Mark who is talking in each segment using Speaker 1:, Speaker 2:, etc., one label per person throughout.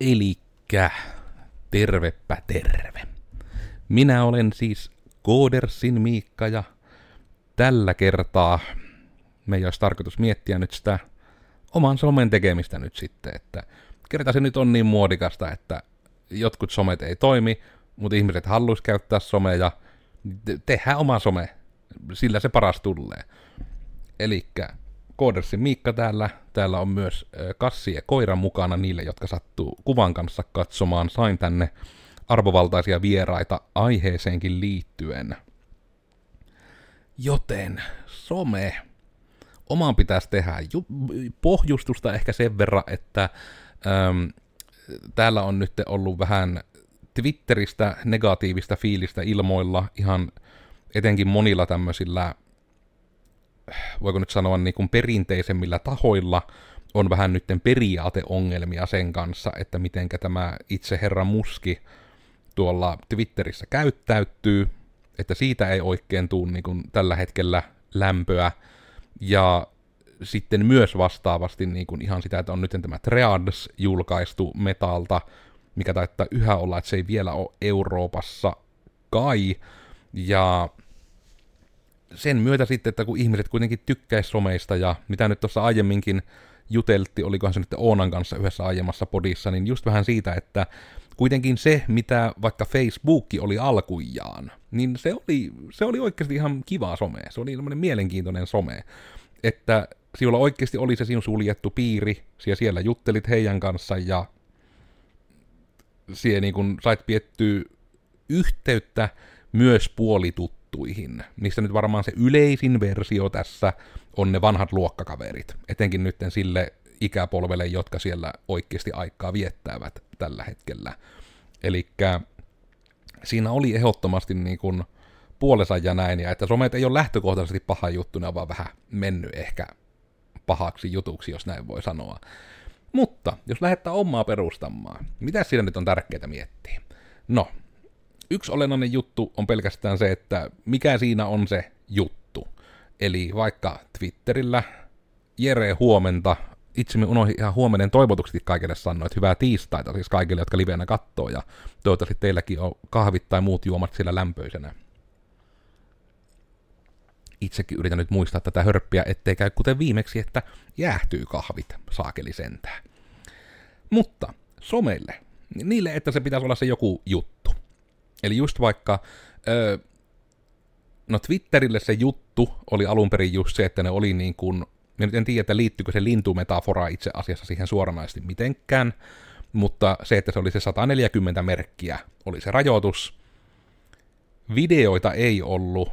Speaker 1: Elikkä, tervepä terve. Minä olen siis Koodersin Miikka ja tällä kertaa meidän olisi tarkoitus miettiä nyt sitä oman somen tekemistä nyt sitten, että kerta se nyt on niin muodikasta, että jotkut somet ei toimi, mutta ihmiset haluaisi käyttää somea ja tehdään oma some, sillä se paras tulee. Elikkä Koodersin Miikka täällä. Täällä on myös kassi ja koira mukana niille, jotka sattuu kuvan kanssa katsomaan. Sain tänne arvovaltaisia vieraita aiheeseenkin liittyen. Joten some. Omaan pitäisi tehdä ju- pohjustusta ehkä sen verran, että äm, täällä on nyt ollut vähän Twitteristä negatiivista fiilistä ilmoilla ihan etenkin monilla tämmöisillä voiko nyt sanoa niin kuin perinteisemmillä tahoilla, on vähän nytten periaateongelmia sen kanssa, että mitenkä tämä itse herra Muski tuolla Twitterissä käyttäytyy, että siitä ei oikein tule niin kuin tällä hetkellä lämpöä, ja sitten myös vastaavasti niin kuin ihan sitä, että on nyt tämä Treads julkaistu metalta, mikä taittaa yhä olla, että se ei vielä ole Euroopassa kai, ja sen myötä sitten, että kun ihmiset kuitenkin tykkäis someista ja mitä nyt tuossa aiemminkin juteltti, olikohan se nyt Oonan kanssa yhdessä aiemmassa podissa, niin just vähän siitä, että kuitenkin se, mitä vaikka Facebook oli alkujaan, niin se oli, se oli oikeasti ihan kiva some. Se oli semmoinen mielenkiintoinen some. Että sinulla oikeasti oli se sinun suljettu piiri, siellä, siellä juttelit heidän kanssa ja siellä niin kun sait piettyä yhteyttä myös puolitut juttuihin. Niistä nyt varmaan se yleisin versio tässä on ne vanhat luokkakaverit, etenkin nyt sille ikäpolvelle, jotka siellä oikeasti aikaa viettävät tällä hetkellä. Eli siinä oli ehdottomasti niin kuin puolensa ja näin, ja että somet ei ole lähtökohtaisesti paha juttu, ne on vaan vähän mennyt ehkä pahaksi jutuksi, jos näin voi sanoa. Mutta jos lähdetään omaa perustamaan, mitä siinä nyt on tärkeää miettiä? No, yksi olennainen juttu on pelkästään se, että mikä siinä on se juttu. Eli vaikka Twitterillä Jere huomenta, itse me unohdin ihan huomenen toivotuksesti kaikille sanoa, että hyvää tiistaita siis kaikille, jotka livenä kattoo, ja toivottavasti teilläkin on kahvit tai muut juomat siellä lämpöisenä. Itsekin yritän nyt muistaa tätä hörppiä, ettei käy kuten viimeksi, että jäähtyy kahvit, saakeli sentään. Mutta someille, niille, että se pitäisi olla se joku juttu. Eli just vaikka, öö, no Twitterille se juttu oli alun perin just se, että ne oli niin kuin, minä nyt en tiedä, että liittyykö se lintumetafora itse asiassa siihen suoranaisesti mitenkään, mutta se, että se oli se 140 merkkiä, oli se rajoitus. Videoita ei ollut.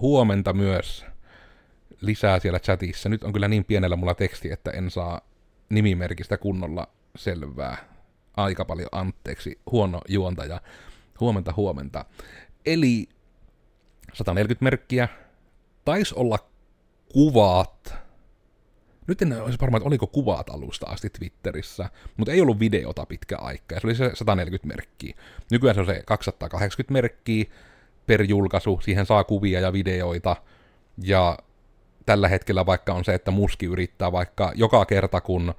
Speaker 1: Huomenta myös lisää siellä chatissa. Nyt on kyllä niin pienellä mulla teksti, että en saa nimimerkistä kunnolla selvää. Aika paljon anteeksi, huono juontaja. Huomenta, huomenta. Eli 140 merkkiä. Taisi olla kuvat. Nyt en olisi varma, että oliko kuvat alusta asti Twitterissä, mutta ei ollut videota pitkä aika, ja se oli se 140 merkkiä. Nykyään se on se 280 merkkiä per julkaisu, siihen saa kuvia ja videoita, ja tällä hetkellä vaikka on se, että Muski yrittää vaikka joka kerta, kun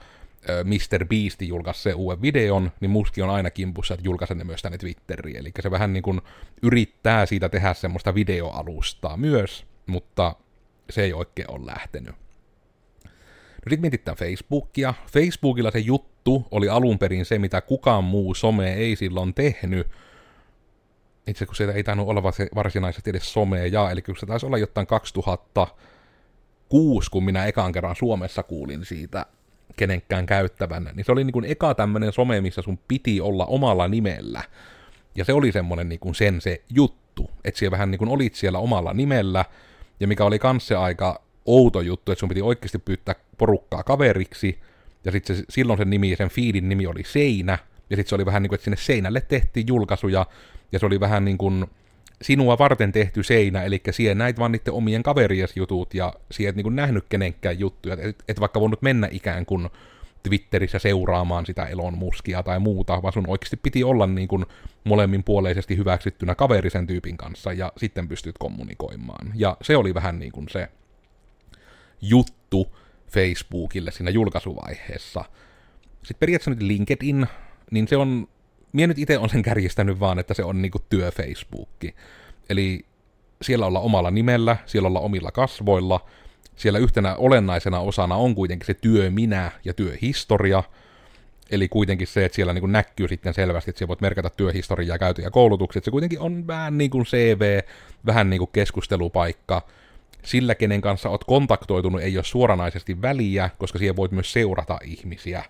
Speaker 1: Mr. Beast julkaisi se uuden videon, niin Muski on aina kimpussa, että julkaisen ne myös tänne Twitteriin. Eli se vähän niin kuin yrittää siitä tehdä semmoista videoalustaa myös, mutta se ei oikein ole lähtenyt. No sitten mietitään Facebookia. Facebookilla se juttu oli alun perin se, mitä kukaan muu some ei silloin tehnyt. Itse kun se ei tainnut olla varsinaisesti edes somea, eli kyllä se taisi olla jotain 2006, kun minä ekan kerran Suomessa kuulin siitä kenenkään käyttävän, niin se oli niin kuin eka tämmöinen some, missä sun piti olla omalla nimellä. Ja se oli semmoinen niin kuin sen se juttu, että siellä vähän niin kuin olit siellä omalla nimellä, ja mikä oli kanssa aika outo juttu, että sun piti oikeasti pyytää porukkaa kaveriksi, ja sitten se, silloin sen nimi, sen feedin nimi oli Seinä, ja sitten se oli vähän niin kuin, että sinne Seinälle tehtiin julkaisuja, ja se oli vähän niin kuin sinua varten tehty seinä, eli siihen näit vaan niiden omien kaveries jutut, ja siihen et niin nähnyt kenenkään juttuja, et, et vaikka voinut mennä ikään kuin Twitterissä seuraamaan sitä Elon Muskia tai muuta, vaan sun oikeasti piti olla niin kuin molemminpuoleisesti hyväksyttynä kaverisen tyypin kanssa, ja sitten pystyt kommunikoimaan. Ja se oli vähän niin kuin se juttu Facebookille siinä julkaisuvaiheessa. Sitten periaatteessa nyt LinkedIn, niin se on, minä nyt itse olen kärjistänyt vaan, että se on niinku työ Facebookki. Eli siellä olla omalla nimellä, siellä olla omilla kasvoilla, siellä yhtenä olennaisena osana on kuitenkin se työ minä ja työhistoria, eli kuitenkin se, että siellä niin näkyy sitten selvästi, että siellä voit merkata työhistoriaa, koulutuksia, että se kuitenkin on vähän niin kuin CV, vähän niin kuin keskustelupaikka, sillä kenen kanssa oot kontaktoitunut ei ole suoranaisesti väliä, koska siellä voit myös seurata ihmisiä,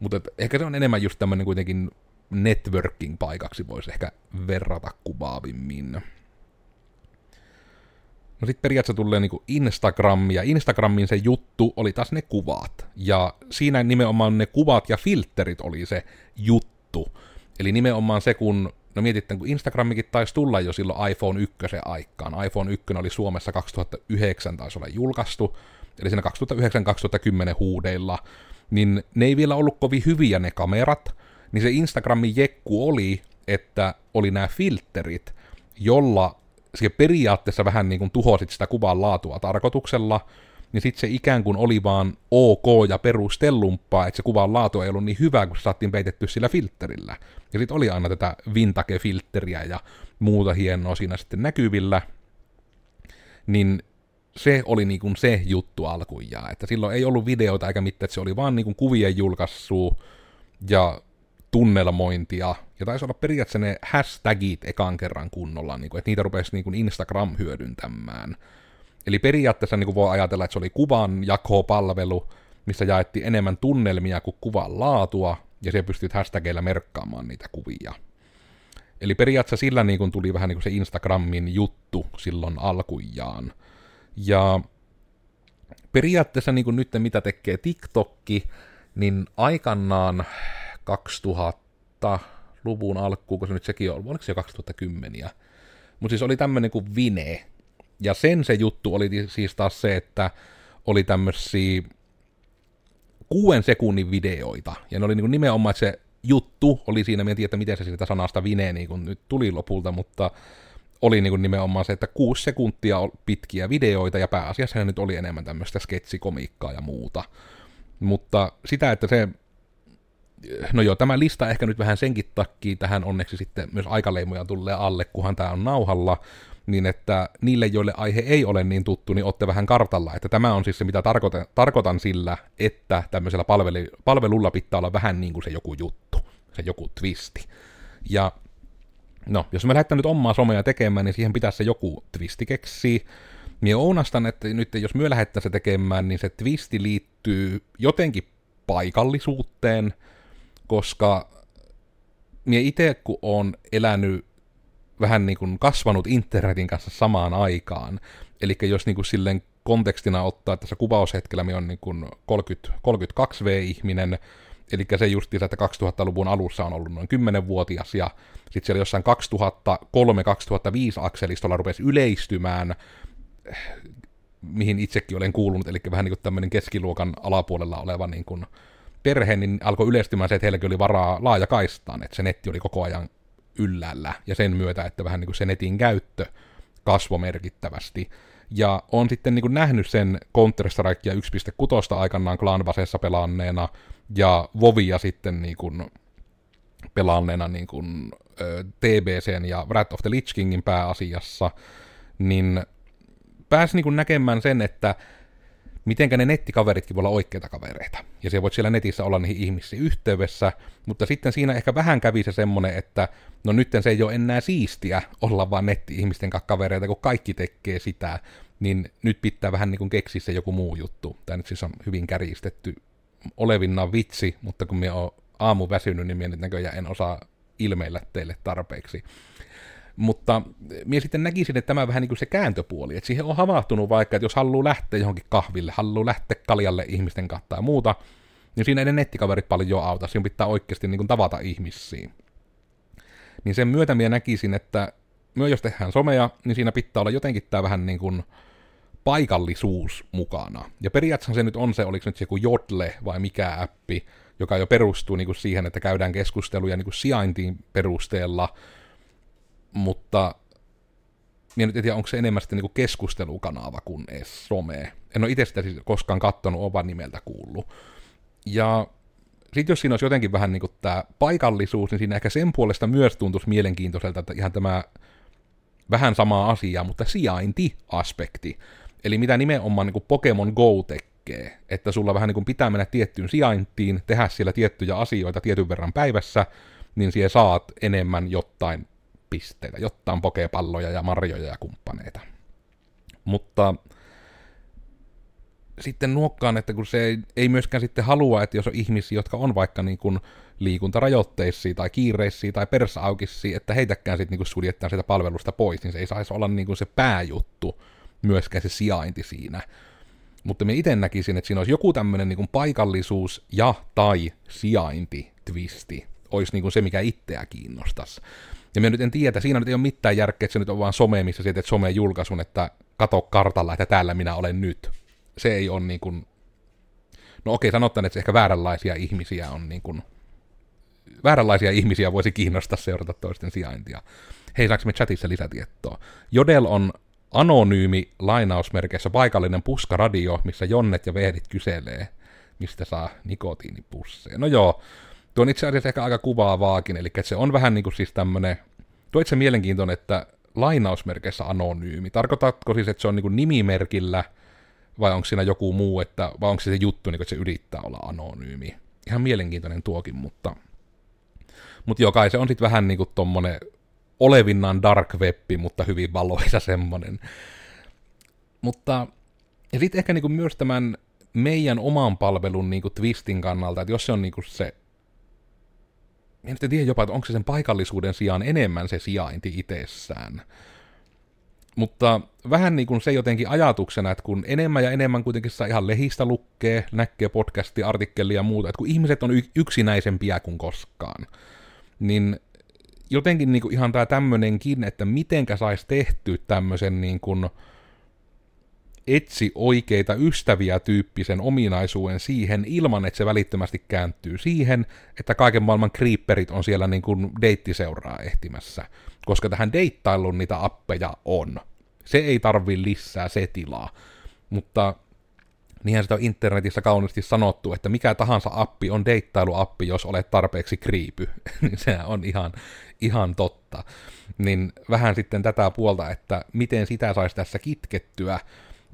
Speaker 1: mutta ehkä se on enemmän just tämmöinen kuitenkin networking-paikaksi voisi ehkä verrata kuvaavimmin. No sitten periaatteessa tulee niinku Instagram, ja Instagramin se juttu oli taas ne kuvat. Ja siinä nimenomaan ne kuvat ja filterit oli se juttu. Eli nimenomaan se, kun, no mietitään, kun Instagramikin taisi tulla jo silloin iPhone 1 aikaan. iPhone 1 oli Suomessa 2009 taisi olla julkaistu, eli siinä 2009-2010 huudeilla, niin ne ei vielä ollut kovin hyviä ne kamerat, niin se Instagramin jekku oli, että oli nämä filterit, jolla se periaatteessa vähän niin kuin tuhosit sitä kuvan laatua tarkoituksella, niin sitten se ikään kuin oli vaan ok ja perustellumpaa, että se kuvan laatu ei ollut niin hyvä, kun se saatiin peitetty sillä filterillä. Ja sitten oli aina tätä vintage-filteriä ja muuta hienoa siinä sitten näkyvillä, niin se oli niin kuin se juttu alkujaan, että silloin ei ollut videoita eikä mitään, että se oli vaan niin kuin kuvien julkaissua ja tunnelmointia, ja taisi olla periaatteessa ne hashtagit ekan kerran kunnolla, niin kuin, että niitä rupesi niin kuin Instagram hyödyntämään. Eli periaatteessa niin kuin voi ajatella, että se oli kuvan jakopalvelu, missä jaettiin enemmän tunnelmia kuin kuvan laatua, ja se pystyt hashtageilla merkkaamaan niitä kuvia. Eli periaatteessa sillä niin kuin tuli vähän niin kuin se Instagramin juttu silloin alkujaan. Ja periaatteessa niin kuin nyt mitä tekee TikTokki, niin aikanaan 2000-luvun alkuun, kun se nyt sekin on, oliko se jo 2010? Mutta siis oli tämmöinen kuin Vine, ja sen se juttu oli siis taas se, että oli tämmöisiä kuuden sekunnin videoita, ja ne oli niin nimenomaan, että se juttu oli siinä, tiedä, että miten se siitä sanasta Vine niin kuin nyt tuli lopulta, mutta oli niin kuin nimenomaan se, että kuusi sekuntia pitkiä videoita, ja pääasiassa nyt oli enemmän tämmöistä sketsikomiikkaa ja muuta. Mutta sitä, että se no joo, tämä lista ehkä nyt vähän senkin takia, tähän onneksi sitten myös aikaleimoja tulee alle, kunhan tämä on nauhalla, niin että niille, joille aihe ei ole niin tuttu, niin olette vähän kartalla, että tämä on siis se, mitä tarkoitan, tarkoitan sillä, että tämmöisellä palveli, palvelulla pitää olla vähän niin kuin se joku juttu, se joku twisti. Ja no, jos me lähdetään nyt omaa somea tekemään, niin siihen pitäisi se joku twisti keksiä. Mie ounastan, että nyt jos myö lähettäisiin se tekemään, niin se twisti liittyy jotenkin paikallisuuteen, koska minä itse kun on elänyt vähän niin kuin kasvanut internetin kanssa samaan aikaan, eli jos niin kuin silleen kontekstina ottaa, että tässä kuvaushetkellä minä on niin kuin 30, 32V-ihminen, eli se justiinsa, että 2000-luvun alussa on ollut noin 10-vuotias, ja sitten siellä jossain 2003-2005 akselistolla rupesi yleistymään, mihin itsekin olen kuulunut, eli vähän niin kuin tämmöinen keskiluokan alapuolella oleva niin kuin perhe, niin alkoi yleistymään se, että heilläkin oli varaa laajakaistaan, että se netti oli koko ajan yllällä, ja sen myötä, että vähän niin kuin se netin käyttö kasvoi merkittävästi. Ja on sitten niin kuin nähnyt sen Counter-Strikea 1.6 aikanaan Clanbasessa pelanneena, ja Vovia sitten niin kuin pelanneena niin kuin, TBCn ja Wrath of the Lich Kingin pääasiassa, niin pääsi niin kuin näkemään sen, että mitenkä ne nettikaveritkin voi olla oikeita kavereita. Ja se voit siellä netissä olla niihin ihmisiin yhteydessä, mutta sitten siinä ehkä vähän kävi se semmonen, että no nyt se ei ole enää siistiä olla vaan netti-ihmisten kanssa kavereita, kun kaikki tekee sitä, niin nyt pitää vähän niin kuin keksiä se joku muu juttu. Tämä nyt siis on hyvin kärjistetty olevinna vitsi, mutta kun minä olen aamu väsynyt, niin minä nyt näköjään en osaa ilmeillä teille tarpeeksi. Mutta minä sitten näkisin, että tämä on vähän niin kuin se kääntöpuoli, että siihen on havahtunut vaikka, että jos haluaa lähteä johonkin kahville, haluaa lähteä kaljalle ihmisten kattaa ja muuta, niin siinä ei ne nettikaverit paljon auta, siinä pitää oikeasti niin kuin tavata ihmisiä. Niin sen myötä minä näkisin, että myös jos tehdään somea, niin siinä pitää olla jotenkin tämä vähän niin kuin paikallisuus mukana. Ja periaatteessa se nyt on se, oliko nyt se joku Jodle vai mikä appi, joka jo perustuu niin kuin siihen, että käydään keskusteluja niin kuin sijaintiin perusteella, mutta minä nyt en tiedä, onko se enemmän sitten niin keskustelukanava kuin edes some. En ole itse sitä siis koskaan kattonut, ovan nimeltä kuullut. Ja sitten jos siinä olisi jotenkin vähän niin tämä paikallisuus, niin siinä ehkä sen puolesta myös tuntuisi mielenkiintoiselta, että ihan tämä vähän sama asia, mutta sijainti-aspekti. Eli mitä nimenomaan niin Pokemon Go tekee, että sulla vähän niin pitää mennä tiettyyn sijaintiin, tehdä siellä tiettyjä asioita tietyn verran päivässä, niin siellä saat enemmän jotain pisteitä, jotain pokepalloja ja marjoja ja kumppaneita. Mutta sitten nuokkaan, että kun se ei, myöskään sitten halua, että jos on ihmisiä, jotka on vaikka niin kuin liikuntarajoitteisia tai kiireisiä tai persaukisia, että heitäkään sitten niin suljettaan sitä palvelusta pois, niin se ei saisi olla niin kuin se pääjuttu, myöskään se sijainti siinä. Mutta me itse näkisin, että siinä olisi joku tämmöinen niin paikallisuus ja tai sijainti twisti, olisi niin kuin se, mikä itseä kiinnostaisi. Ja me nyt en tiedä, siinä nyt ei ole mitään järkeä, että se nyt on vaan some, missä sä teet someen julkaisun, että kato kartalla, että täällä minä olen nyt. Se ei ole niin kuin... No okei, sanotaan, että ehkä vääränlaisia ihmisiä on niin kuin... Vääränlaisia ihmisiä voisi kiinnostaa seurata toisten sijaintia. Hei, saanko me chatissa lisätietoa? Jodel on anonyymi lainausmerkeissä paikallinen puskaradio, missä jonnet ja vehdit kyselee, mistä saa nikotiinipusseja. No joo, tuo on itse asiassa ehkä aika kuvaavaakin, eli se on vähän niin kuin siis tämmönen, tuo itse mielenkiintoinen, että lainausmerkeissä anonyymi. Tarkoitatko siis, että se on niin nimimerkillä, vai onko siinä joku muu, että, vai onko se se juttu, niin kuin, että se yrittää olla anonyymi. Ihan mielenkiintoinen tuokin, mutta, mutta joo, kai se on sitten vähän niin kuin tommonen olevinnan dark webbi, mutta hyvin valoisa semmonen. Mutta, ja sitten ehkä niin kuin myös tämän meidän oman palvelun niin kuin twistin kannalta, että jos se on niin kuin se en tiedä jopa, että onko se sen paikallisuuden sijaan enemmän se sijainti itsessään. Mutta vähän niin kuin se jotenkin ajatuksena, että kun enemmän ja enemmän kuitenkin saa ihan lehistä lukkee, näkee podcasti, artikkelia ja muuta, että kun ihmiset on yksinäisempiä kuin koskaan, niin jotenkin niin kuin ihan tämä tämmöinenkin, että mitenkä saisi tehty tämmöisen niin kuin, etsi oikeita ystäviä tyyppisen ominaisuuden siihen ilman, että se välittömästi kääntyy siihen, että kaiken maailman creeperit on siellä niin kuin deittiseuraa ehtimässä. Koska tähän deittailuun niitä appeja on. Se ei tarvi lisää se tilaa. Mutta niinhän sitä on internetissä kauniisti sanottu, että mikä tahansa appi on deittailuappi, jos olet tarpeeksi kriipy. niin se on ihan, ihan totta. Niin vähän sitten tätä puolta, että miten sitä saisi tässä kitkettyä,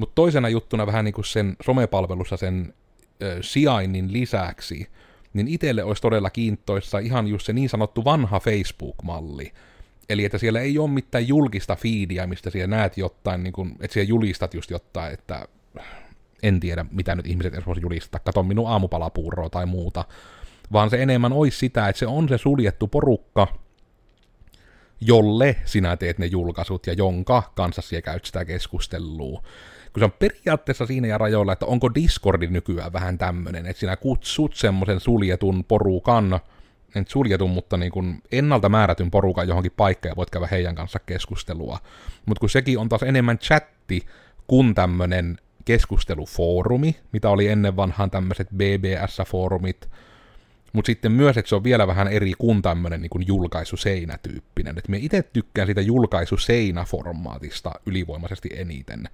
Speaker 1: mutta toisena juttuna vähän niin kuin sen somepalvelussa sen ö, sijainnin lisäksi, niin itselle olisi todella kiintoissa ihan just se niin sanottu vanha Facebook-malli. Eli että siellä ei ole mitään julkista feedia, mistä siellä näet jotain, niin kuin, että siellä julistat just jotain, että en tiedä, mitä nyt ihmiset edes voisi julistaa, kato minun aamupalapuuroa tai muuta, vaan se enemmän olisi sitä, että se on se suljettu porukka, jolle sinä teet ne julkaisut ja jonka kanssa siellä käyt sitä keskustelua kun se on periaatteessa siinä ja rajoilla, että onko Discordi nykyään vähän tämmöinen, että sinä kutsut semmoisen suljetun porukan, en suljetun, mutta niin kuin ennalta määrätyn porukan johonkin paikkaan ja voit käydä heidän kanssa keskustelua. Mutta kun sekin on taas enemmän chatti kuin tämmöinen keskustelufoorumi, mitä oli ennen vanhaan tämmöiset BBS-foorumit, mutta sitten myös, että se on vielä vähän eri kuin tämmöinen niin julkaisuseinätyyppinen. Et me itse tykkään siitä julkaisuseinäformaatista ylivoimaisesti eniten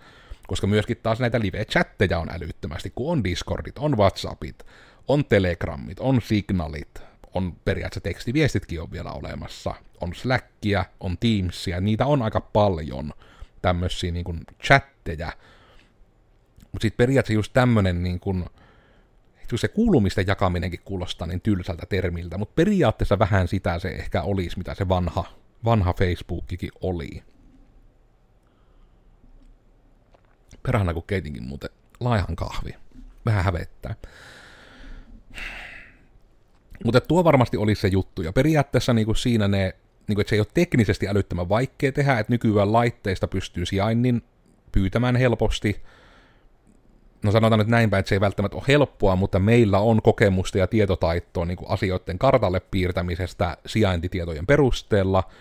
Speaker 1: koska myöskin taas näitä live-chatteja on älyttömästi, kun on Discordit, on Whatsappit, on Telegrammit, on Signalit, on periaatteessa tekstiviestitkin on vielä olemassa, on Slackia, on Teamsia, niitä on aika paljon tämmöisiä niin kuin chatteja, mutta sitten periaatteessa just tämmöinen niin kuin, se kuulumisten jakaminenkin kuulostaa niin tylsältä termiltä, mutta periaatteessa vähän sitä se ehkä olisi, mitä se vanha, vanha Facebookikin oli. Perhana kun keitinkin muuten laihan kahvi. Vähän hävettää. Mutta tuo varmasti olisi se juttu. Ja periaatteessa niin kuin siinä ne, niin kuin, että se ei ole teknisesti älyttömän vaikea tehdä, että nykyään laitteista pystyy sijainnin pyytämään helposti. No sanotaan nyt näinpä, että se ei välttämättä ole helppoa, mutta meillä on kokemusta ja tietotaitoa niin kuin asioiden kartalle piirtämisestä sijaintitietojen perusteella –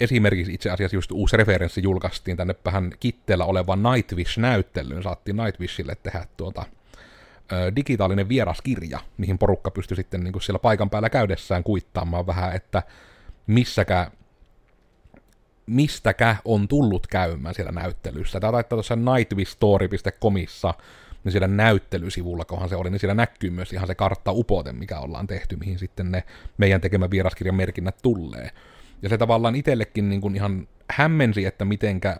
Speaker 1: esimerkiksi itse asiassa just uusi referenssi julkaistiin tänne vähän kitteellä olevan Nightwish-näyttelyyn. Saattiin Nightwishille tehdä tuota, ö, digitaalinen vieraskirja, mihin porukka pystyi sitten niin kuin siellä paikan päällä käydessään kuittaamaan vähän, että missäkä, mistäkä on tullut käymään siellä näyttelyssä. Tämä taittaa tuossa nightwishstory.comissa niin siellä näyttelysivulla, kohan se oli, niin siellä näkyy myös ihan se kartta-upote, mikä ollaan tehty, mihin sitten ne meidän tekemä vieraskirjan merkinnät tulee. Ja se tavallaan itsellekin niin kuin ihan hämmensi, että mitenkä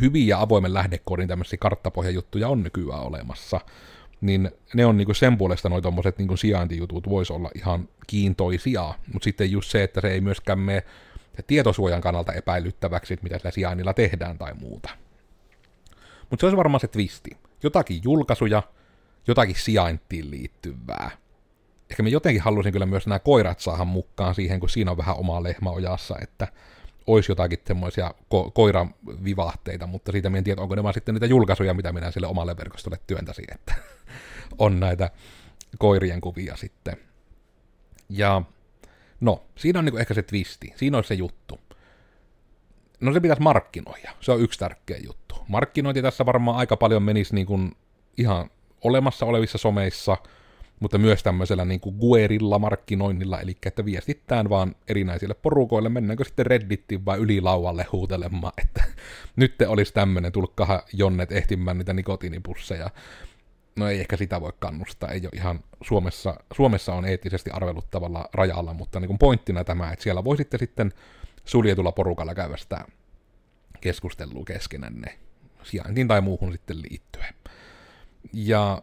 Speaker 1: hyviä avoimen lähdekoodin tämmöisiä karttapohjajuttuja on nykyään olemassa. Niin ne on niinku sen puolesta noin tommoset niinku sijaintijutut voisi olla ihan kiintoisia, mutta sitten just se, että se ei myöskään mene tietosuojan kannalta epäilyttäväksi, että mitä sillä sijainnilla tehdään tai muuta. Mutta se olisi varmaan se twisti. Jotakin julkaisuja, jotakin sijaintiin liittyvää. Ehkä mä jotenkin halusin kyllä myös nämä koirat saada mukaan siihen, kun siinä on vähän omaa lehmä ojassa, että olisi jotakin semmoisia ko- koiran vivahteita, mutta siitä en tiedä, onko ne vaan sitten niitä julkaisuja, mitä minä sille omalle verkostolle työntäisin, että on näitä koirien kuvia sitten. Ja no, siinä on niinku ehkä se twisti, siinä on se juttu. No se pitäisi markkinoida, se on yksi tärkeä juttu. Markkinointi tässä varmaan aika paljon menisi niin kuin ihan olemassa olevissa someissa – mutta myös tämmöisellä niin kuin guerilla markkinoinnilla, eli että viestittään vaan erinäisille porukoille, mennäänkö sitten Reddittiin vai ylilaualle huutelemaan, että nyt te olisi tämmöinen, tulkkaha jonnet ehtimään niitä nikotiinipusseja. No ei ehkä sitä voi kannustaa, ei ole ihan Suomessa, Suomessa on eettisesti arveluttavalla rajalla, mutta niin kuin pointtina tämä, että siellä voisitte sitten suljetulla porukalla käydä sitä keskustelua keskenänne sijaintiin tai muuhun sitten liittyen. Ja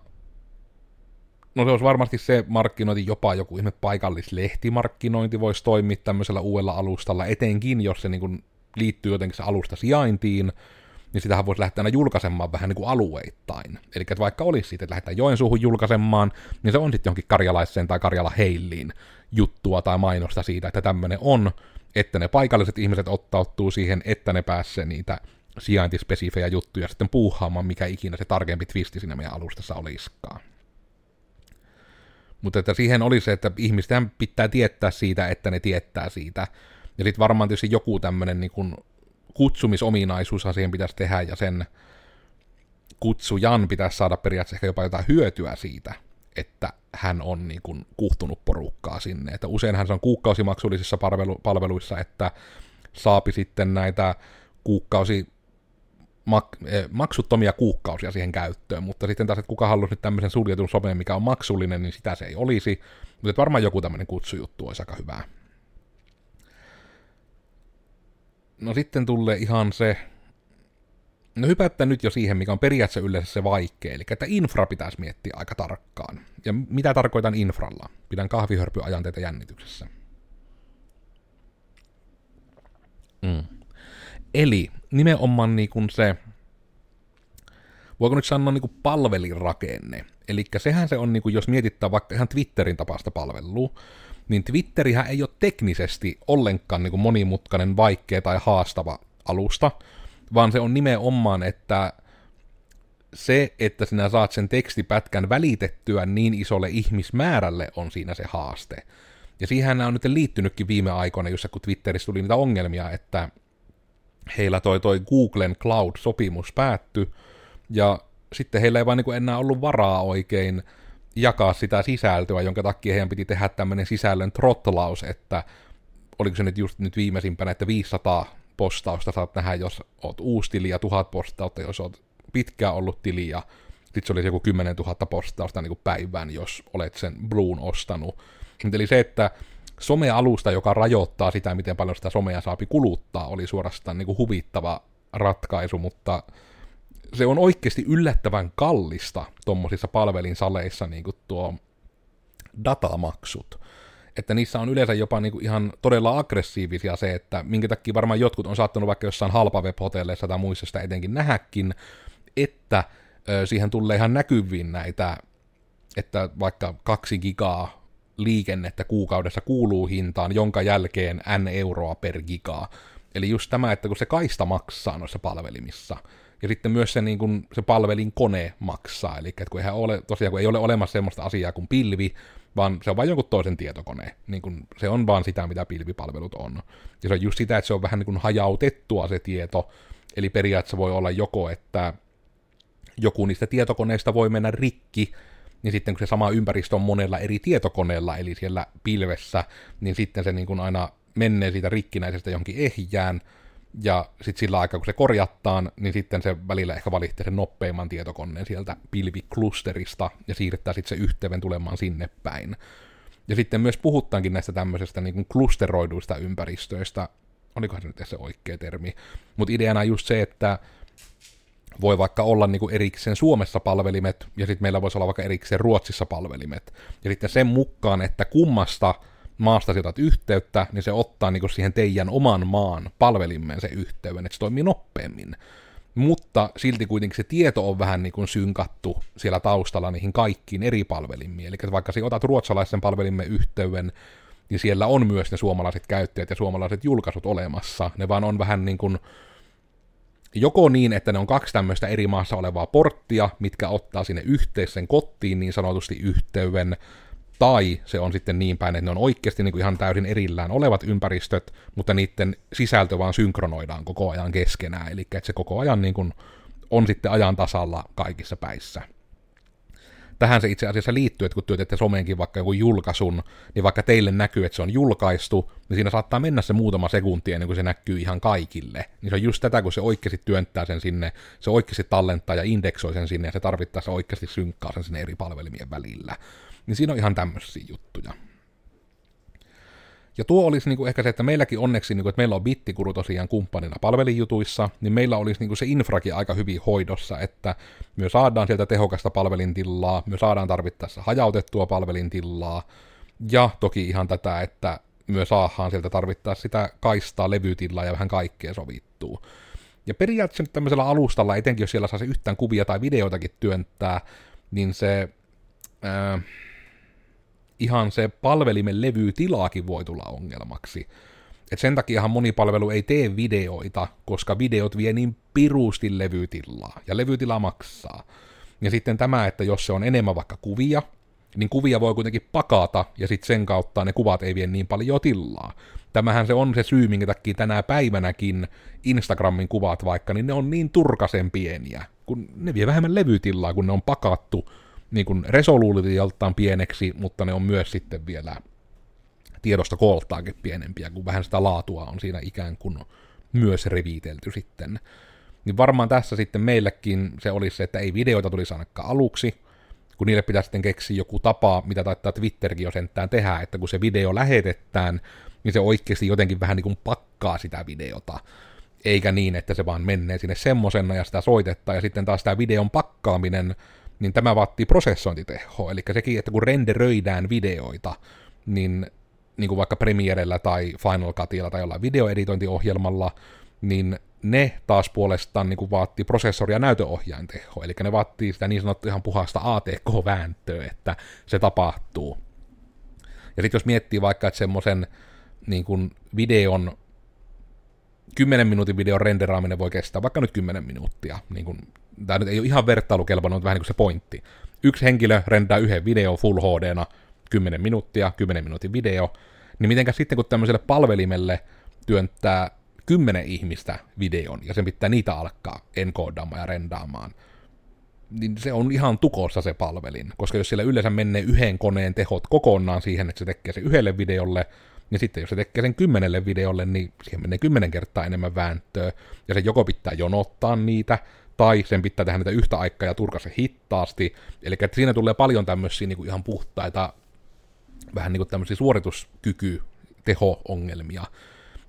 Speaker 1: No se olisi varmasti se markkinointi, jopa joku ihme paikallislehtimarkkinointi voisi toimia tämmöisellä uudella alustalla, etenkin jos se niin kuin liittyy jotenkin se alusta sijaintiin, niin sitähän voisi lähteä aina julkaisemaan vähän niin kuin alueittain. Eli vaikka olisi siitä, että lähdetään Joensuuhun julkaisemaan, niin se on sitten johonkin karjalaiseen tai karjala heilliin juttua tai mainosta siitä, että tämmöinen on, että ne paikalliset ihmiset ottautuu siihen, että ne pääsee niitä sijaintispesifejä juttuja sitten puuhaamaan, mikä ikinä se tarkempi twisti siinä meidän alustassa olisikaan. Mutta että siihen oli se, että ihmisten pitää tietää siitä, että ne tietää siitä. Ja sitten varmaan tietysti joku tämmöinen niin kutsumisominaisuus siihen pitäisi tehdä, ja sen kutsujan pitäisi saada periaatteessa ehkä jopa jotain hyötyä siitä, että hän on niin kuin kuhtunut porukkaa sinne. Että useinhan se on kuukausimaksullisissa palvelu- palveluissa, että saapi sitten näitä kuukausi mak- eh, maksuttomia kuukausia siihen käyttöön, mutta sitten taas, että kuka halusi nyt tämmöisen suljetun someen, mikä on maksullinen, niin sitä se ei olisi, mutta varmaan joku tämmöinen kutsujuttu olisi aika hyvä. No sitten tulee ihan se, no hypättä nyt jo siihen, mikä on periaatteessa yleensä se vaikea, eli että infra pitäisi miettiä aika tarkkaan. Ja mitä tarkoitan infralla? Pidän kahvihörpy teitä jännityksessä. Mm. Eli nimenomaan niin kuin se, voiko nyt sanoa niin kuin palvelinrakenne. Eli sehän se on, niin kuin, jos mietitään vaikka ihan Twitterin tapaista palvelua, niin Twitterihän ei ole teknisesti ollenkaan niin kuin monimutkainen, vaikea tai haastava alusta, vaan se on nimenomaan, että se, että sinä saat sen tekstipätkän välitettyä niin isolle ihmismäärälle, on siinä se haaste. Ja siihen on nyt liittynytkin viime aikoina, jossa kun Twitterissä tuli niitä ongelmia, että heillä toi, toi Googlen Cloud-sopimus päättyi, ja sitten heillä ei vaan niin enää ollut varaa oikein jakaa sitä sisältöä, jonka takia heidän piti tehdä tämmöinen sisällön trottlaus, että oliko se nyt just nyt viimeisimpänä, että 500 postausta saat nähdä, jos oot uusi tili, ja 1000 postausta, jos oot pitkään ollut tili, ja sitten se olisi joku 10 000 postausta niin päivään, jos olet sen Bluun ostanut. Eli se, että somealusta, joka rajoittaa sitä, miten paljon sitä somea saapi kuluttaa, oli suorastaan niin kuin huvittava ratkaisu, mutta se on oikeasti yllättävän kallista tuommoisissa palvelinsaleissa niin kuin tuo datamaksut. Että niissä on yleensä jopa niin kuin ihan todella aggressiivisia se, että minkä takia varmaan jotkut on saattanut vaikka jossain halpa web-hotelleissa tai muissa sitä etenkin nähäkin, että ö, siihen tulee ihan näkyviin näitä, että vaikka kaksi gigaa liikennettä kuukaudessa kuuluu hintaan, jonka jälkeen n euroa per gigaa. Eli just tämä, että kun se kaista maksaa noissa palvelimissa, ja sitten myös se, niin kun, se palvelin kone maksaa, eli että kun, eihän ole, tosiaan, kun ei ole olemassa sellaista asiaa kuin pilvi, vaan se on vain jonkun toisen tietokone. Niin kun, se on vaan sitä, mitä pilvipalvelut on. Ja se on just sitä, että se on vähän niin kuin hajautettua se tieto, eli periaatteessa voi olla joko, että joku niistä tietokoneista voi mennä rikki, niin sitten kun se sama ympäristö on monella eri tietokoneella, eli siellä pilvessä, niin sitten se niin kuin aina menee siitä rikkinäisestä johonkin ehjään, ja sitten sillä aikaa, kun se korjattaan, niin sitten se välillä ehkä valitsee sen nopeimman tietokoneen sieltä pilviklusterista ja siirtää sitten se yhteyden tulemaan sinne päin. Ja sitten myös puhutaankin näistä tämmöisestä niin kuin klusteroiduista ympäristöistä, olikohan se nyt se oikea termi, mutta ideana on just se, että voi vaikka olla niin kuin erikseen Suomessa palvelimet, ja sitten meillä voisi olla vaikka erikseen Ruotsissa palvelimet. Ja sitten sen mukaan, että kummasta maasta otat yhteyttä, niin se ottaa niin kuin siihen teidän oman maan palvelimeen se yhteyden, että se toimii nopeammin. Mutta silti kuitenkin se tieto on vähän niin kuin synkattu siellä taustalla niihin kaikkiin eri palvelimiin. Eli vaikka sinä otat ruotsalaisen palvelimen yhteyden, niin siellä on myös ne suomalaiset käyttäjät ja suomalaiset julkaisut olemassa. Ne vaan on vähän niin kuin joko niin, että ne on kaksi tämmöistä eri maassa olevaa porttia, mitkä ottaa sinne yhteisen kottiin niin sanotusti yhteyden, tai se on sitten niin päin, että ne on oikeasti niin kuin ihan täysin erillään olevat ympäristöt, mutta niiden sisältö vaan synkronoidaan koko ajan keskenään, eli että se koko ajan niin kuin on sitten ajan tasalla kaikissa päissä tähän se itse asiassa liittyy, että kun työtätte someenkin vaikka joku julkaisun, niin vaikka teille näkyy, että se on julkaistu, niin siinä saattaa mennä se muutama sekunti ennen kuin se näkyy ihan kaikille. Niin se on just tätä, kun se oikeasti työntää sen sinne, se oikeasti tallentaa ja indeksoi sen sinne, ja se tarvittaessa oikeasti synkkaa sen sinne eri palvelimien välillä. Niin siinä on ihan tämmöisiä juttuja. Ja tuo olisi niin kuin ehkä se, että meilläkin onneksi, niin kuin, että meillä on bittikuru tosiaan kumppanina palvelinjutuissa, niin meillä olisi niin kuin se infrakin aika hyvin hoidossa, että me saadaan sieltä tehokasta palvelintilaa, me saadaan tarvittaessa hajautettua palvelintilaa, ja toki ihan tätä, että me saadaan sieltä tarvittaessa sitä kaistaa, levytilaa ja vähän kaikkea sovittuu. Ja periaatteessa tämmöisellä alustalla, etenkin jos siellä saa se yhtään kuvia tai videotakin työntää, niin se... Ää, ihan se palvelimen levytilaakin voi tulla ongelmaksi. Et sen takiahan moni palvelu ei tee videoita, koska videot vie niin pirusti levytilaa, ja levytila maksaa. Ja sitten tämä, että jos se on enemmän vaikka kuvia, niin kuvia voi kuitenkin pakata, ja sitten sen kautta ne kuvat ei vie niin paljon tilaa. Tämähän se on se syy, minkä takia tänä päivänäkin Instagramin kuvat vaikka, niin ne on niin turkasen pieniä, kun ne vie vähemmän levytilaa, kun ne on pakattu niin kuin resoluutioltaan pieneksi, mutta ne on myös sitten vielä tiedosta kooltaankin pienempiä, kun vähän sitä laatua on siinä ikään kuin myös reviitelty sitten. Niin varmaan tässä sitten meillekin se olisi se, että ei videoita tulisi ainakaan aluksi, kun niille pitää sitten keksiä joku tapa, mitä taittaa Twitterkin jo sentään tehdä, että kun se video lähetetään, niin se oikeasti jotenkin vähän niin kuin pakkaa sitä videota, eikä niin, että se vaan menee sinne semmosena ja sitä soitetta, ja sitten taas tämä videon pakkaaminen niin tämä vaatii prosessointitehoa. Eli sekin, että kun renderöidään videoita, niin, niin kuin vaikka Premierellä tai Final Cutilla tai jollain videoeditointiohjelmalla, niin ne taas puolestaan niin vaatii prosessori- ja näytöohjain tehoa. Eli ne vaatii sitä niin sanottua ihan puhasta ATK-vääntöä, että se tapahtuu. Ja sitten jos miettii vaikka, että semmoisen niin kuin videon 10 minuutin videon renderaaminen voi kestää vaikka nyt 10 minuuttia, niin kuin tämä nyt ei ole ihan vertailukelpoinen, mutta vähän niin kuin se pointti. Yksi henkilö rendaa yhden video full hd 10 minuuttia, 10 minuutin video, niin mitenkä sitten kun tämmöiselle palvelimelle työntää 10 ihmistä videon, ja sen pitää niitä alkaa enkoodaamaan ja rendaamaan, niin se on ihan tukossa se palvelin, koska jos siellä yleensä menee yhden koneen tehot kokonaan siihen, että se tekee se yhdelle videolle, niin sitten jos se tekee sen kymmenelle videolle, niin siihen menee kymmenen kertaa enemmän vääntöä, ja se joko pitää jonottaa niitä, tai sen pitää tehdä niitä yhtä aikaa ja turka se hittaasti. Eli siinä tulee paljon tämmöisiä niin kuin ihan puhtaita, vähän niin kuin tämmöisiä suorituskyky, teho-ongelmia.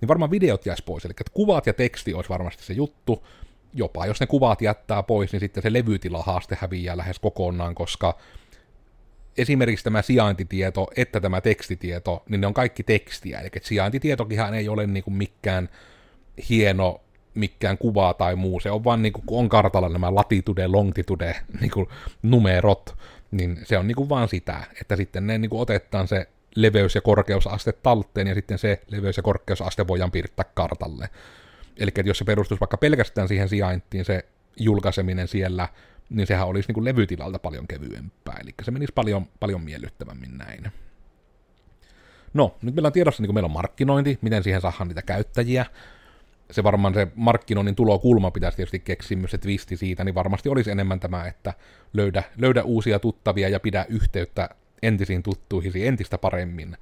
Speaker 1: Niin varmaan videot jäisi pois, eli että kuvat ja teksti olisi varmasti se juttu. Jopa jos ne kuvat jättää pois, niin sitten se levytilahaaste häviää lähes kokonaan, koska esimerkiksi tämä sijaintitieto että tämä tekstitieto, niin ne on kaikki tekstiä. Eli sijaintitietokinhan ei ole niin kuin mikään hieno mikään kuva tai muu, se on vaan niin kuin, kun on kartalla nämä latitude, longitude niin kuin numerot, niin se on niin kuin vaan sitä, että sitten ne niin kuin otetaan se leveys- ja korkeusaste talteen, ja sitten se leveys- ja korkeusaste voidaan piirtää kartalle. Eli jos se perustuisi vaikka pelkästään siihen sijaintiin, se julkaiseminen siellä, niin sehän olisi niin kuin levytilalta paljon kevyempää, eli se menisi paljon, paljon miellyttävämmin näin. No, nyt meillä on tiedossa, niin kuin meillä on markkinointi, miten siihen saadaan niitä käyttäjiä, se varmaan se markkinoinnin tulokulma pitäisi tietysti keksiä myös se twisti siitä, niin varmasti olisi enemmän tämä, että löydä, löydä uusia tuttavia ja pidä yhteyttä entisiin tuttuihisi entistä paremmin.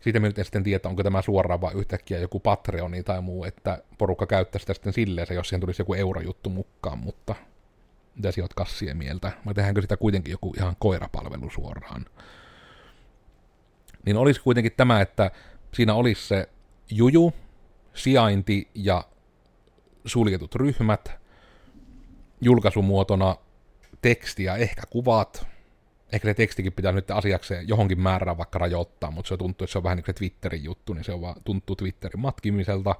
Speaker 1: siitä me nyt en sitten tiedä, onko tämä suoraan vai yhtäkkiä joku Patreoni tai muu, että porukka käyttää sitä sitten silleen, jos siihen tulisi joku eurojuttu mukaan, mutta mitä sinä olet kassien mieltä? Vai tehdäänkö sitä kuitenkin joku ihan koirapalvelu suoraan? Niin olisi kuitenkin tämä, että siinä olisi se juju, sijainti ja suljetut ryhmät, julkaisumuotona teksti ja ehkä kuvat, ehkä se tekstikin pitää nyt asiakseen johonkin määrään vaikka rajoittaa, mutta se tuntuu, että se on vähän niin kuin se Twitterin juttu, niin se on vaan, tuntuu Twitterin matkimiselta.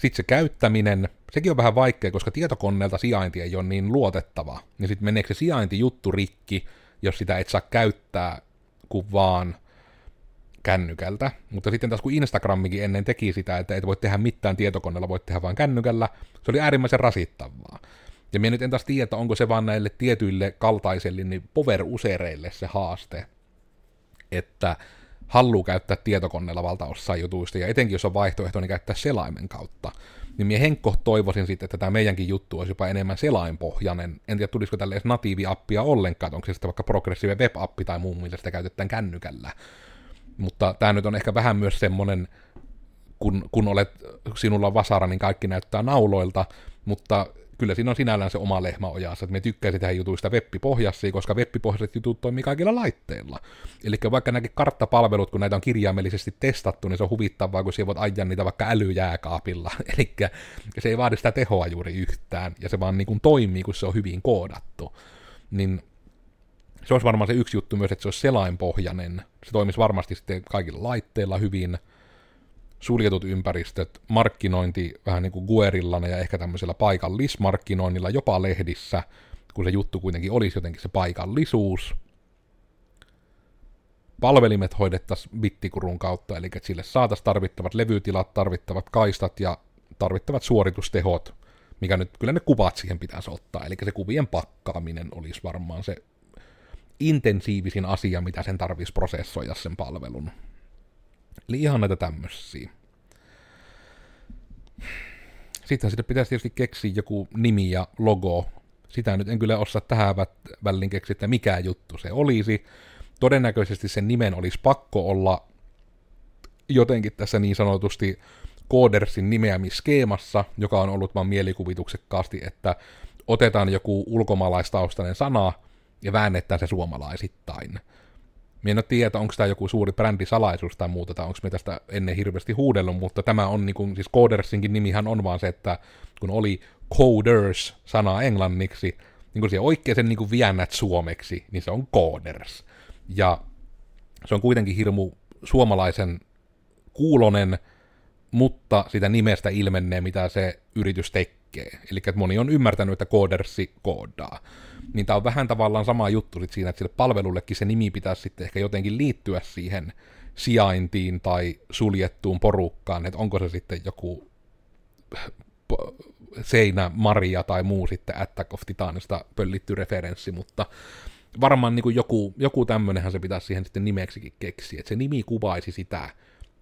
Speaker 1: Sitten se käyttäminen, sekin on vähän vaikea, koska tietokoneelta sijainti ei ole niin luotettava. Niin sitten meneekö se sijaintijuttu rikki, jos sitä et saa käyttää kuin vaan kännykältä. Mutta sitten taas kun Instagramikin ennen teki sitä, että et voi tehdä mitään tietokoneella, voit tehdä vain kännykällä, se oli äärimmäisen rasittavaa. Ja minä nyt en taas tiedä, onko se vaan näille tietyille kaltaisille niin power-usereille se haaste, että haluaa käyttää tietokoneella valtaossa jutuista, ja etenkin jos on vaihtoehto, niin käyttää selaimen kautta. Niin minä Henkko toivoisin sitten, että tämä meidänkin juttu olisi jopa enemmän selainpohjainen. En tiedä, tulisiko tälle edes natiivi-appia ollenkaan, onko se sitten vaikka progressive web-appi tai muu, millä sitä käytetään kännykällä. Mutta tämä nyt on ehkä vähän myös semmoinen, kun, kun olet, sinulla on vasara, niin kaikki näyttää nauloilta, mutta kyllä siinä on sinällään se oma lehmä ojassa, että me tykkäisi tehdä jutuista webbipohjaisia, koska webbipohjaiset jutut toimii kaikilla laitteilla. Eli vaikka näkin karttapalvelut, kun näitä on kirjaimellisesti testattu, niin se on huvittavaa, kun siellä voit ajaa niitä vaikka älyjääkaapilla. Eli se ei vaadi sitä tehoa juuri yhtään, ja se vaan niin kuin toimii, kun se on hyvin koodattu. Niin se olisi varmaan se yksi juttu myös, että se olisi selainpohjainen. Se toimisi varmasti sitten kaikilla laitteilla hyvin, suljetut ympäristöt, markkinointi vähän niin kuin Guerillana ja ehkä tämmöisellä paikallismarkkinoinnilla jopa lehdissä, kun se juttu kuitenkin olisi jotenkin se paikallisuus. Palvelimet hoidettaisiin bittikurun kautta, eli että sille saataisiin tarvittavat levytilat, tarvittavat kaistat ja tarvittavat suoritustehot, mikä nyt kyllä ne kuvat siihen pitäisi ottaa, eli se kuvien pakkaaminen olisi varmaan se intensiivisin asia, mitä sen tarvitsisi prosessoida sen palvelun. Eli ihan näitä tämmöisiä. Sitten sitten pitäisi tietysti keksiä joku nimi ja logo. Sitä nyt en kyllä osaa tähän väliin keksiä, että mikä juttu se olisi. Todennäköisesti sen nimen olisi pakko olla jotenkin tässä niin sanotusti Codersin nimeämisskeemassa, joka on ollut vaan mielikuvituksekkaasti, että otetaan joku ulkomaalaistaustainen sana ja väännetään se suomalaisittain. Minä en ole tiedä, onko tämä joku suuri brändisalaisuus tai muuta, tai onko me tästä ennen hirveästi huudellut, mutta tämä on, niin kuin, siis Codersinkin nimihän on vaan se, että kun oli Coders sana englanniksi, niin kun se oikein sen niin viennät suomeksi, niin se on Coders. Ja se on kuitenkin hirmu suomalaisen kuulonen, mutta sitä nimestä ilmenee, mitä se yritys tekee. Eli moni on ymmärtänyt, että Codersi koodaa niin tämä on vähän tavallaan sama juttu sit siinä, että sille palvelullekin se nimi pitäisi sitten ehkä jotenkin liittyä siihen sijaintiin tai suljettuun porukkaan, että onko se sitten joku seinä Maria tai muu sitten Attack of Titanista pöllitty referenssi, mutta varmaan niin kuin joku, joku tämmönenhän se pitäisi siihen sitten nimeksikin keksiä, että se nimi kuvaisi sitä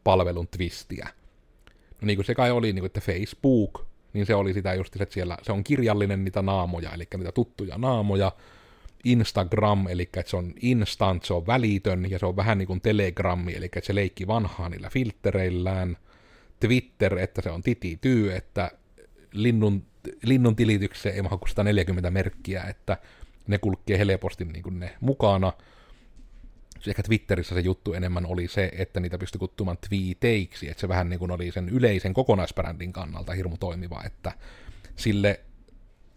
Speaker 1: palvelun twistiä. No niin kuin se kai oli, niin kuin, että Facebook niin se oli sitä just, että siellä se on kirjallinen niitä naamoja, eli niitä tuttuja naamoja, Instagram, eli että se on instant, se on välitön, ja se on vähän niin kuin Telegrammi, eli että se leikki vanhaa niillä filtreillään, Twitter, että se on titi tyy, että linnun, linnun tilitykseen ei mahdu 140 merkkiä, että ne kulkee helposti niin kuin ne mukana, ehkä Twitterissä se juttu enemmän oli se, että niitä pystyi kuttumaan tweeteiksi, että se vähän niin kuin oli sen yleisen kokonaisbrändin kannalta hirmu toimiva, että sille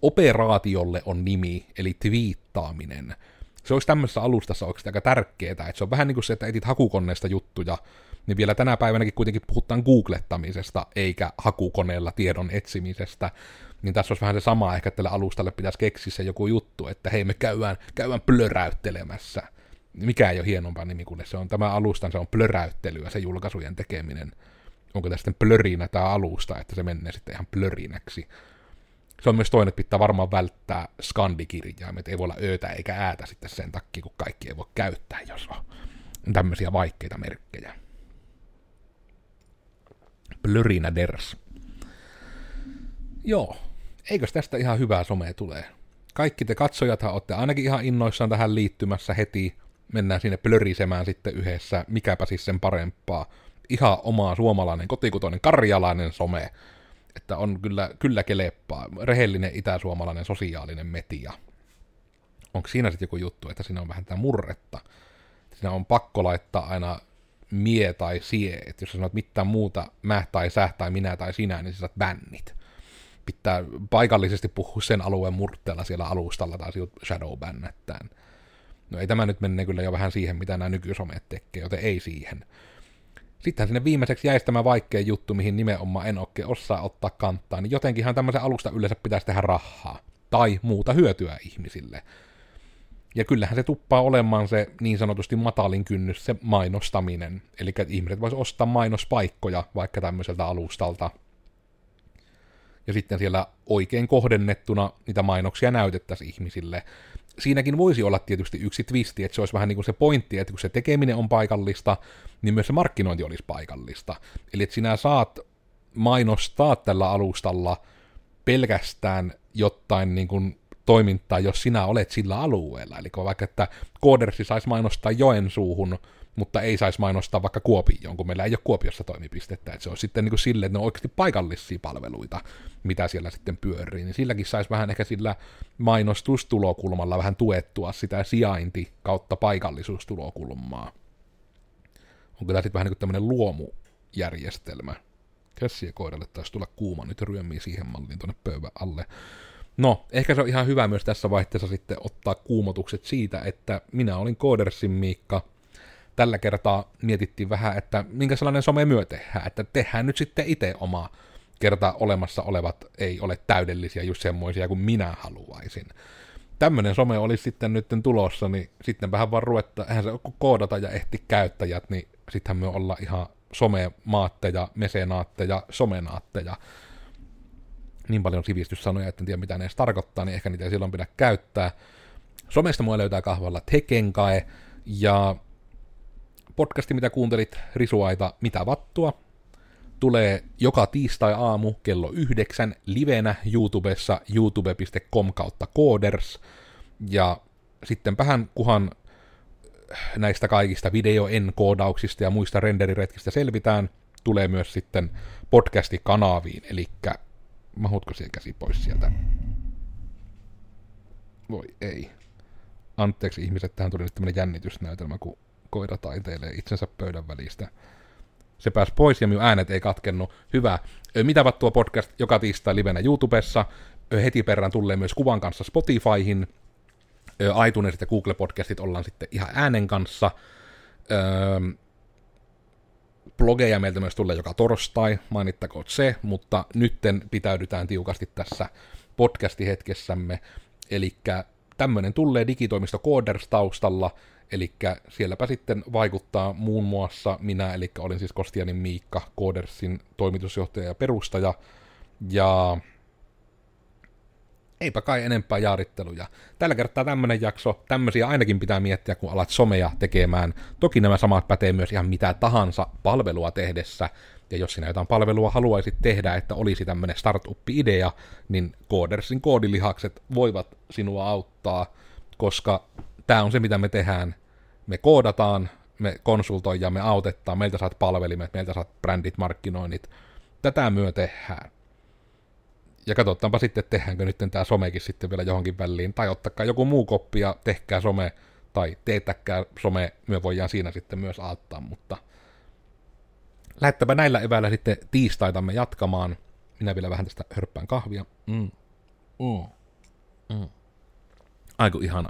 Speaker 1: operaatiolle on nimi, eli twiittaaminen. Se olisi tämmöisessä alustassa oikeasti aika tärkeää, että se on vähän niin kuin se, että etit hakukoneesta juttuja, niin vielä tänä päivänäkin kuitenkin puhutaan googlettamisesta, eikä hakukoneella tiedon etsimisestä, niin tässä olisi vähän se sama, ehkä tälle alustalle pitäisi keksiä se joku juttu, että hei me käydään, käydään plöräyttelemässä mikä ei ole hienompaa nimi kuin se on tämä alustan, se on plöräyttelyä, se julkaisujen tekeminen. Onko tämä sitten plörinä tämä alusta, että se menee sitten ihan plörinäksi. Se on myös toinen, että pitää varmaan välttää skandikirjaimet, ei voi olla öötä eikä äätä sitten sen takia, kun kaikki ei voi käyttää, jos on tämmöisiä vaikeita merkkejä. Plörinä ders. Joo, eikös tästä ihan hyvää somea tulee? Kaikki te katsojathan olette ainakin ihan innoissaan tähän liittymässä heti, mennään sinne plörisemään sitten yhdessä, mikäpä siis sen parempaa. Ihan omaa suomalainen, kotikutoinen, karjalainen some. Että on kyllä, kyllä keleppaa. Rehellinen itäsuomalainen sosiaalinen metia. Onko siinä sitten joku juttu, että siinä on vähän tämä murretta? Siinä on pakko laittaa aina mie tai sie, että jos sä sanot mitään muuta, mä tai sä tai minä tai sinä, niin sä saat bännit. Pitää paikallisesti puhua sen alueen murteella siellä alustalla tai shadow bännättään. No ei tämä nyt mene kyllä jo vähän siihen, mitä nämä nykysomet tekee, joten ei siihen. Sittenhän sinne viimeiseksi jäisi tämä vaikea juttu, mihin nimenomaan en oikein osaa ottaa kantaa, niin jotenkinhan tämmöisen alusta yleensä pitäisi tehdä rahaa. Tai muuta hyötyä ihmisille. Ja kyllähän se tuppaa olemaan se niin sanotusti matalin kynnys, se mainostaminen. Eli että ihmiset voisivat ostaa mainospaikkoja vaikka tämmöiseltä alustalta. Ja sitten siellä oikein kohdennettuna niitä mainoksia näytettäisiin ihmisille. Siinäkin voisi olla tietysti yksi twisti, että se olisi vähän niin kuin se pointti, että kun se tekeminen on paikallista, niin myös se markkinointi olisi paikallista. Eli että sinä saat mainostaa tällä alustalla pelkästään jotain niin kuin toimintaa, jos sinä olet sillä alueella. Eli vaikka, että koodersi saisi mainostaa Joensuuhun, mutta ei saisi mainostaa vaikka Kuopioon, kun meillä ei ole Kuopiossa toimipistettä. Että se on sitten niin kuin silleen, että ne on oikeasti paikallisia palveluita, mitä siellä sitten pyörii. Niin silläkin saisi vähän ehkä sillä mainostustulokulmalla vähän tuettua sitä sijainti kautta paikallisuustulokulmaa. Onko tämä sitten vähän niin kuin tämmöinen luomujärjestelmä? Käsiä koiralle taisi tulla kuuma, nyt ryömii siihen malliin tuonne pöydän alle. No, ehkä se on ihan hyvä myös tässä vaiheessa sitten ottaa kuumotukset siitä, että minä olin Koodersin Miikka. Tällä kertaa mietittiin vähän, että minkä sellainen some myö tehdään, että tehdään nyt sitten itse oma kerta olemassa olevat ei ole täydellisiä just semmoisia kuin minä haluaisin. Tämmöinen some olisi sitten nyt tulossa, niin sitten vähän vaan ruvetta, eihän se koodata ja ehti käyttäjät, niin sittenhän me olla ihan somemaatteja, mesenaatteja, somenaatteja niin paljon sivistyssanoja, että en tiedä mitä ne edes tarkoittaa, niin ehkä niitä ei silloin pidä käyttää. Somesta mua löytää kahvalla Tekenkae, ja podcasti, mitä kuuntelit, Risuaita, mitä vattua, tulee joka tiistai-aamu kello yhdeksän livenä YouTubessa youtube.com kautta coders, ja sitten vähän kuhan näistä kaikista videoenkoodauksista ja muista renderiretkistä selvitään, tulee myös sitten podcasti-kanaviin, eli mahutko siihen käsi pois sieltä? Voi ei. Anteeksi ihmiset, tähän tuli nyt tämmönen jännitysnäytelmä, kun koira taiteilee itsensä pöydän välistä. Se pääsi pois ja minun äänet ei katkennu. Hyvä. Mitä tuo podcast joka tiistai livenä YouTubessa. Heti perään tulee myös kuvan kanssa Spotifyhin. iTunesit ja Google-podcastit ollaan sitten ihan äänen kanssa. Blogeja meiltä myös tulee joka torstai, mainittakoon se, mutta nytten pitäydytään tiukasti tässä podcastihetkessämme, eli tämmöinen tulee digitoimisto Coders taustalla, eli sielläpä sitten vaikuttaa muun muassa minä, eli olin siis Kostianin Miikka, Codersin toimitusjohtaja ja perustaja, ja eipä kai enempää jaaritteluja. Tällä kertaa tämmönen jakso, tämmöisiä ainakin pitää miettiä, kun alat somea tekemään. Toki nämä samat pätee myös ihan mitä tahansa palvelua tehdessä, ja jos sinä jotain palvelua haluaisit tehdä, että olisi tämmöinen startup-idea, niin Codersin koodilihakset voivat sinua auttaa, koska tämä on se, mitä me tehdään. Me koodataan, me konsultoidaan, me autetaan, meiltä saat palvelimet, meiltä saat brändit, markkinoinnit. Tätä myö tehdään. Ja katsotaanpa sitten, että tehdäänkö nyt tämä somekin sitten vielä johonkin väliin. Tai ottakaa joku muu koppi ja tehkää some, tai teettäkää some, me voidaan siinä sitten myös auttaa, mutta lähettäpä näillä eväillä sitten tiistaitamme jatkamaan. Minä vielä vähän tästä hörppään kahvia. Mm. Mm. Mm. Aiku ihana.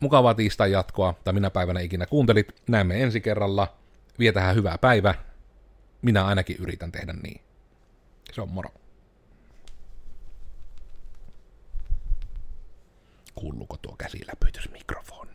Speaker 1: Mukavaa tiistai jatkoa, tai minä päivänä ikinä kuuntelit. Näemme ensi kerralla. Vietähän hyvää päivä. Minä ainakin yritän tehdä niin. Se on moro. Kuuluuko tuo käsiläpytys mikrofoniinkin?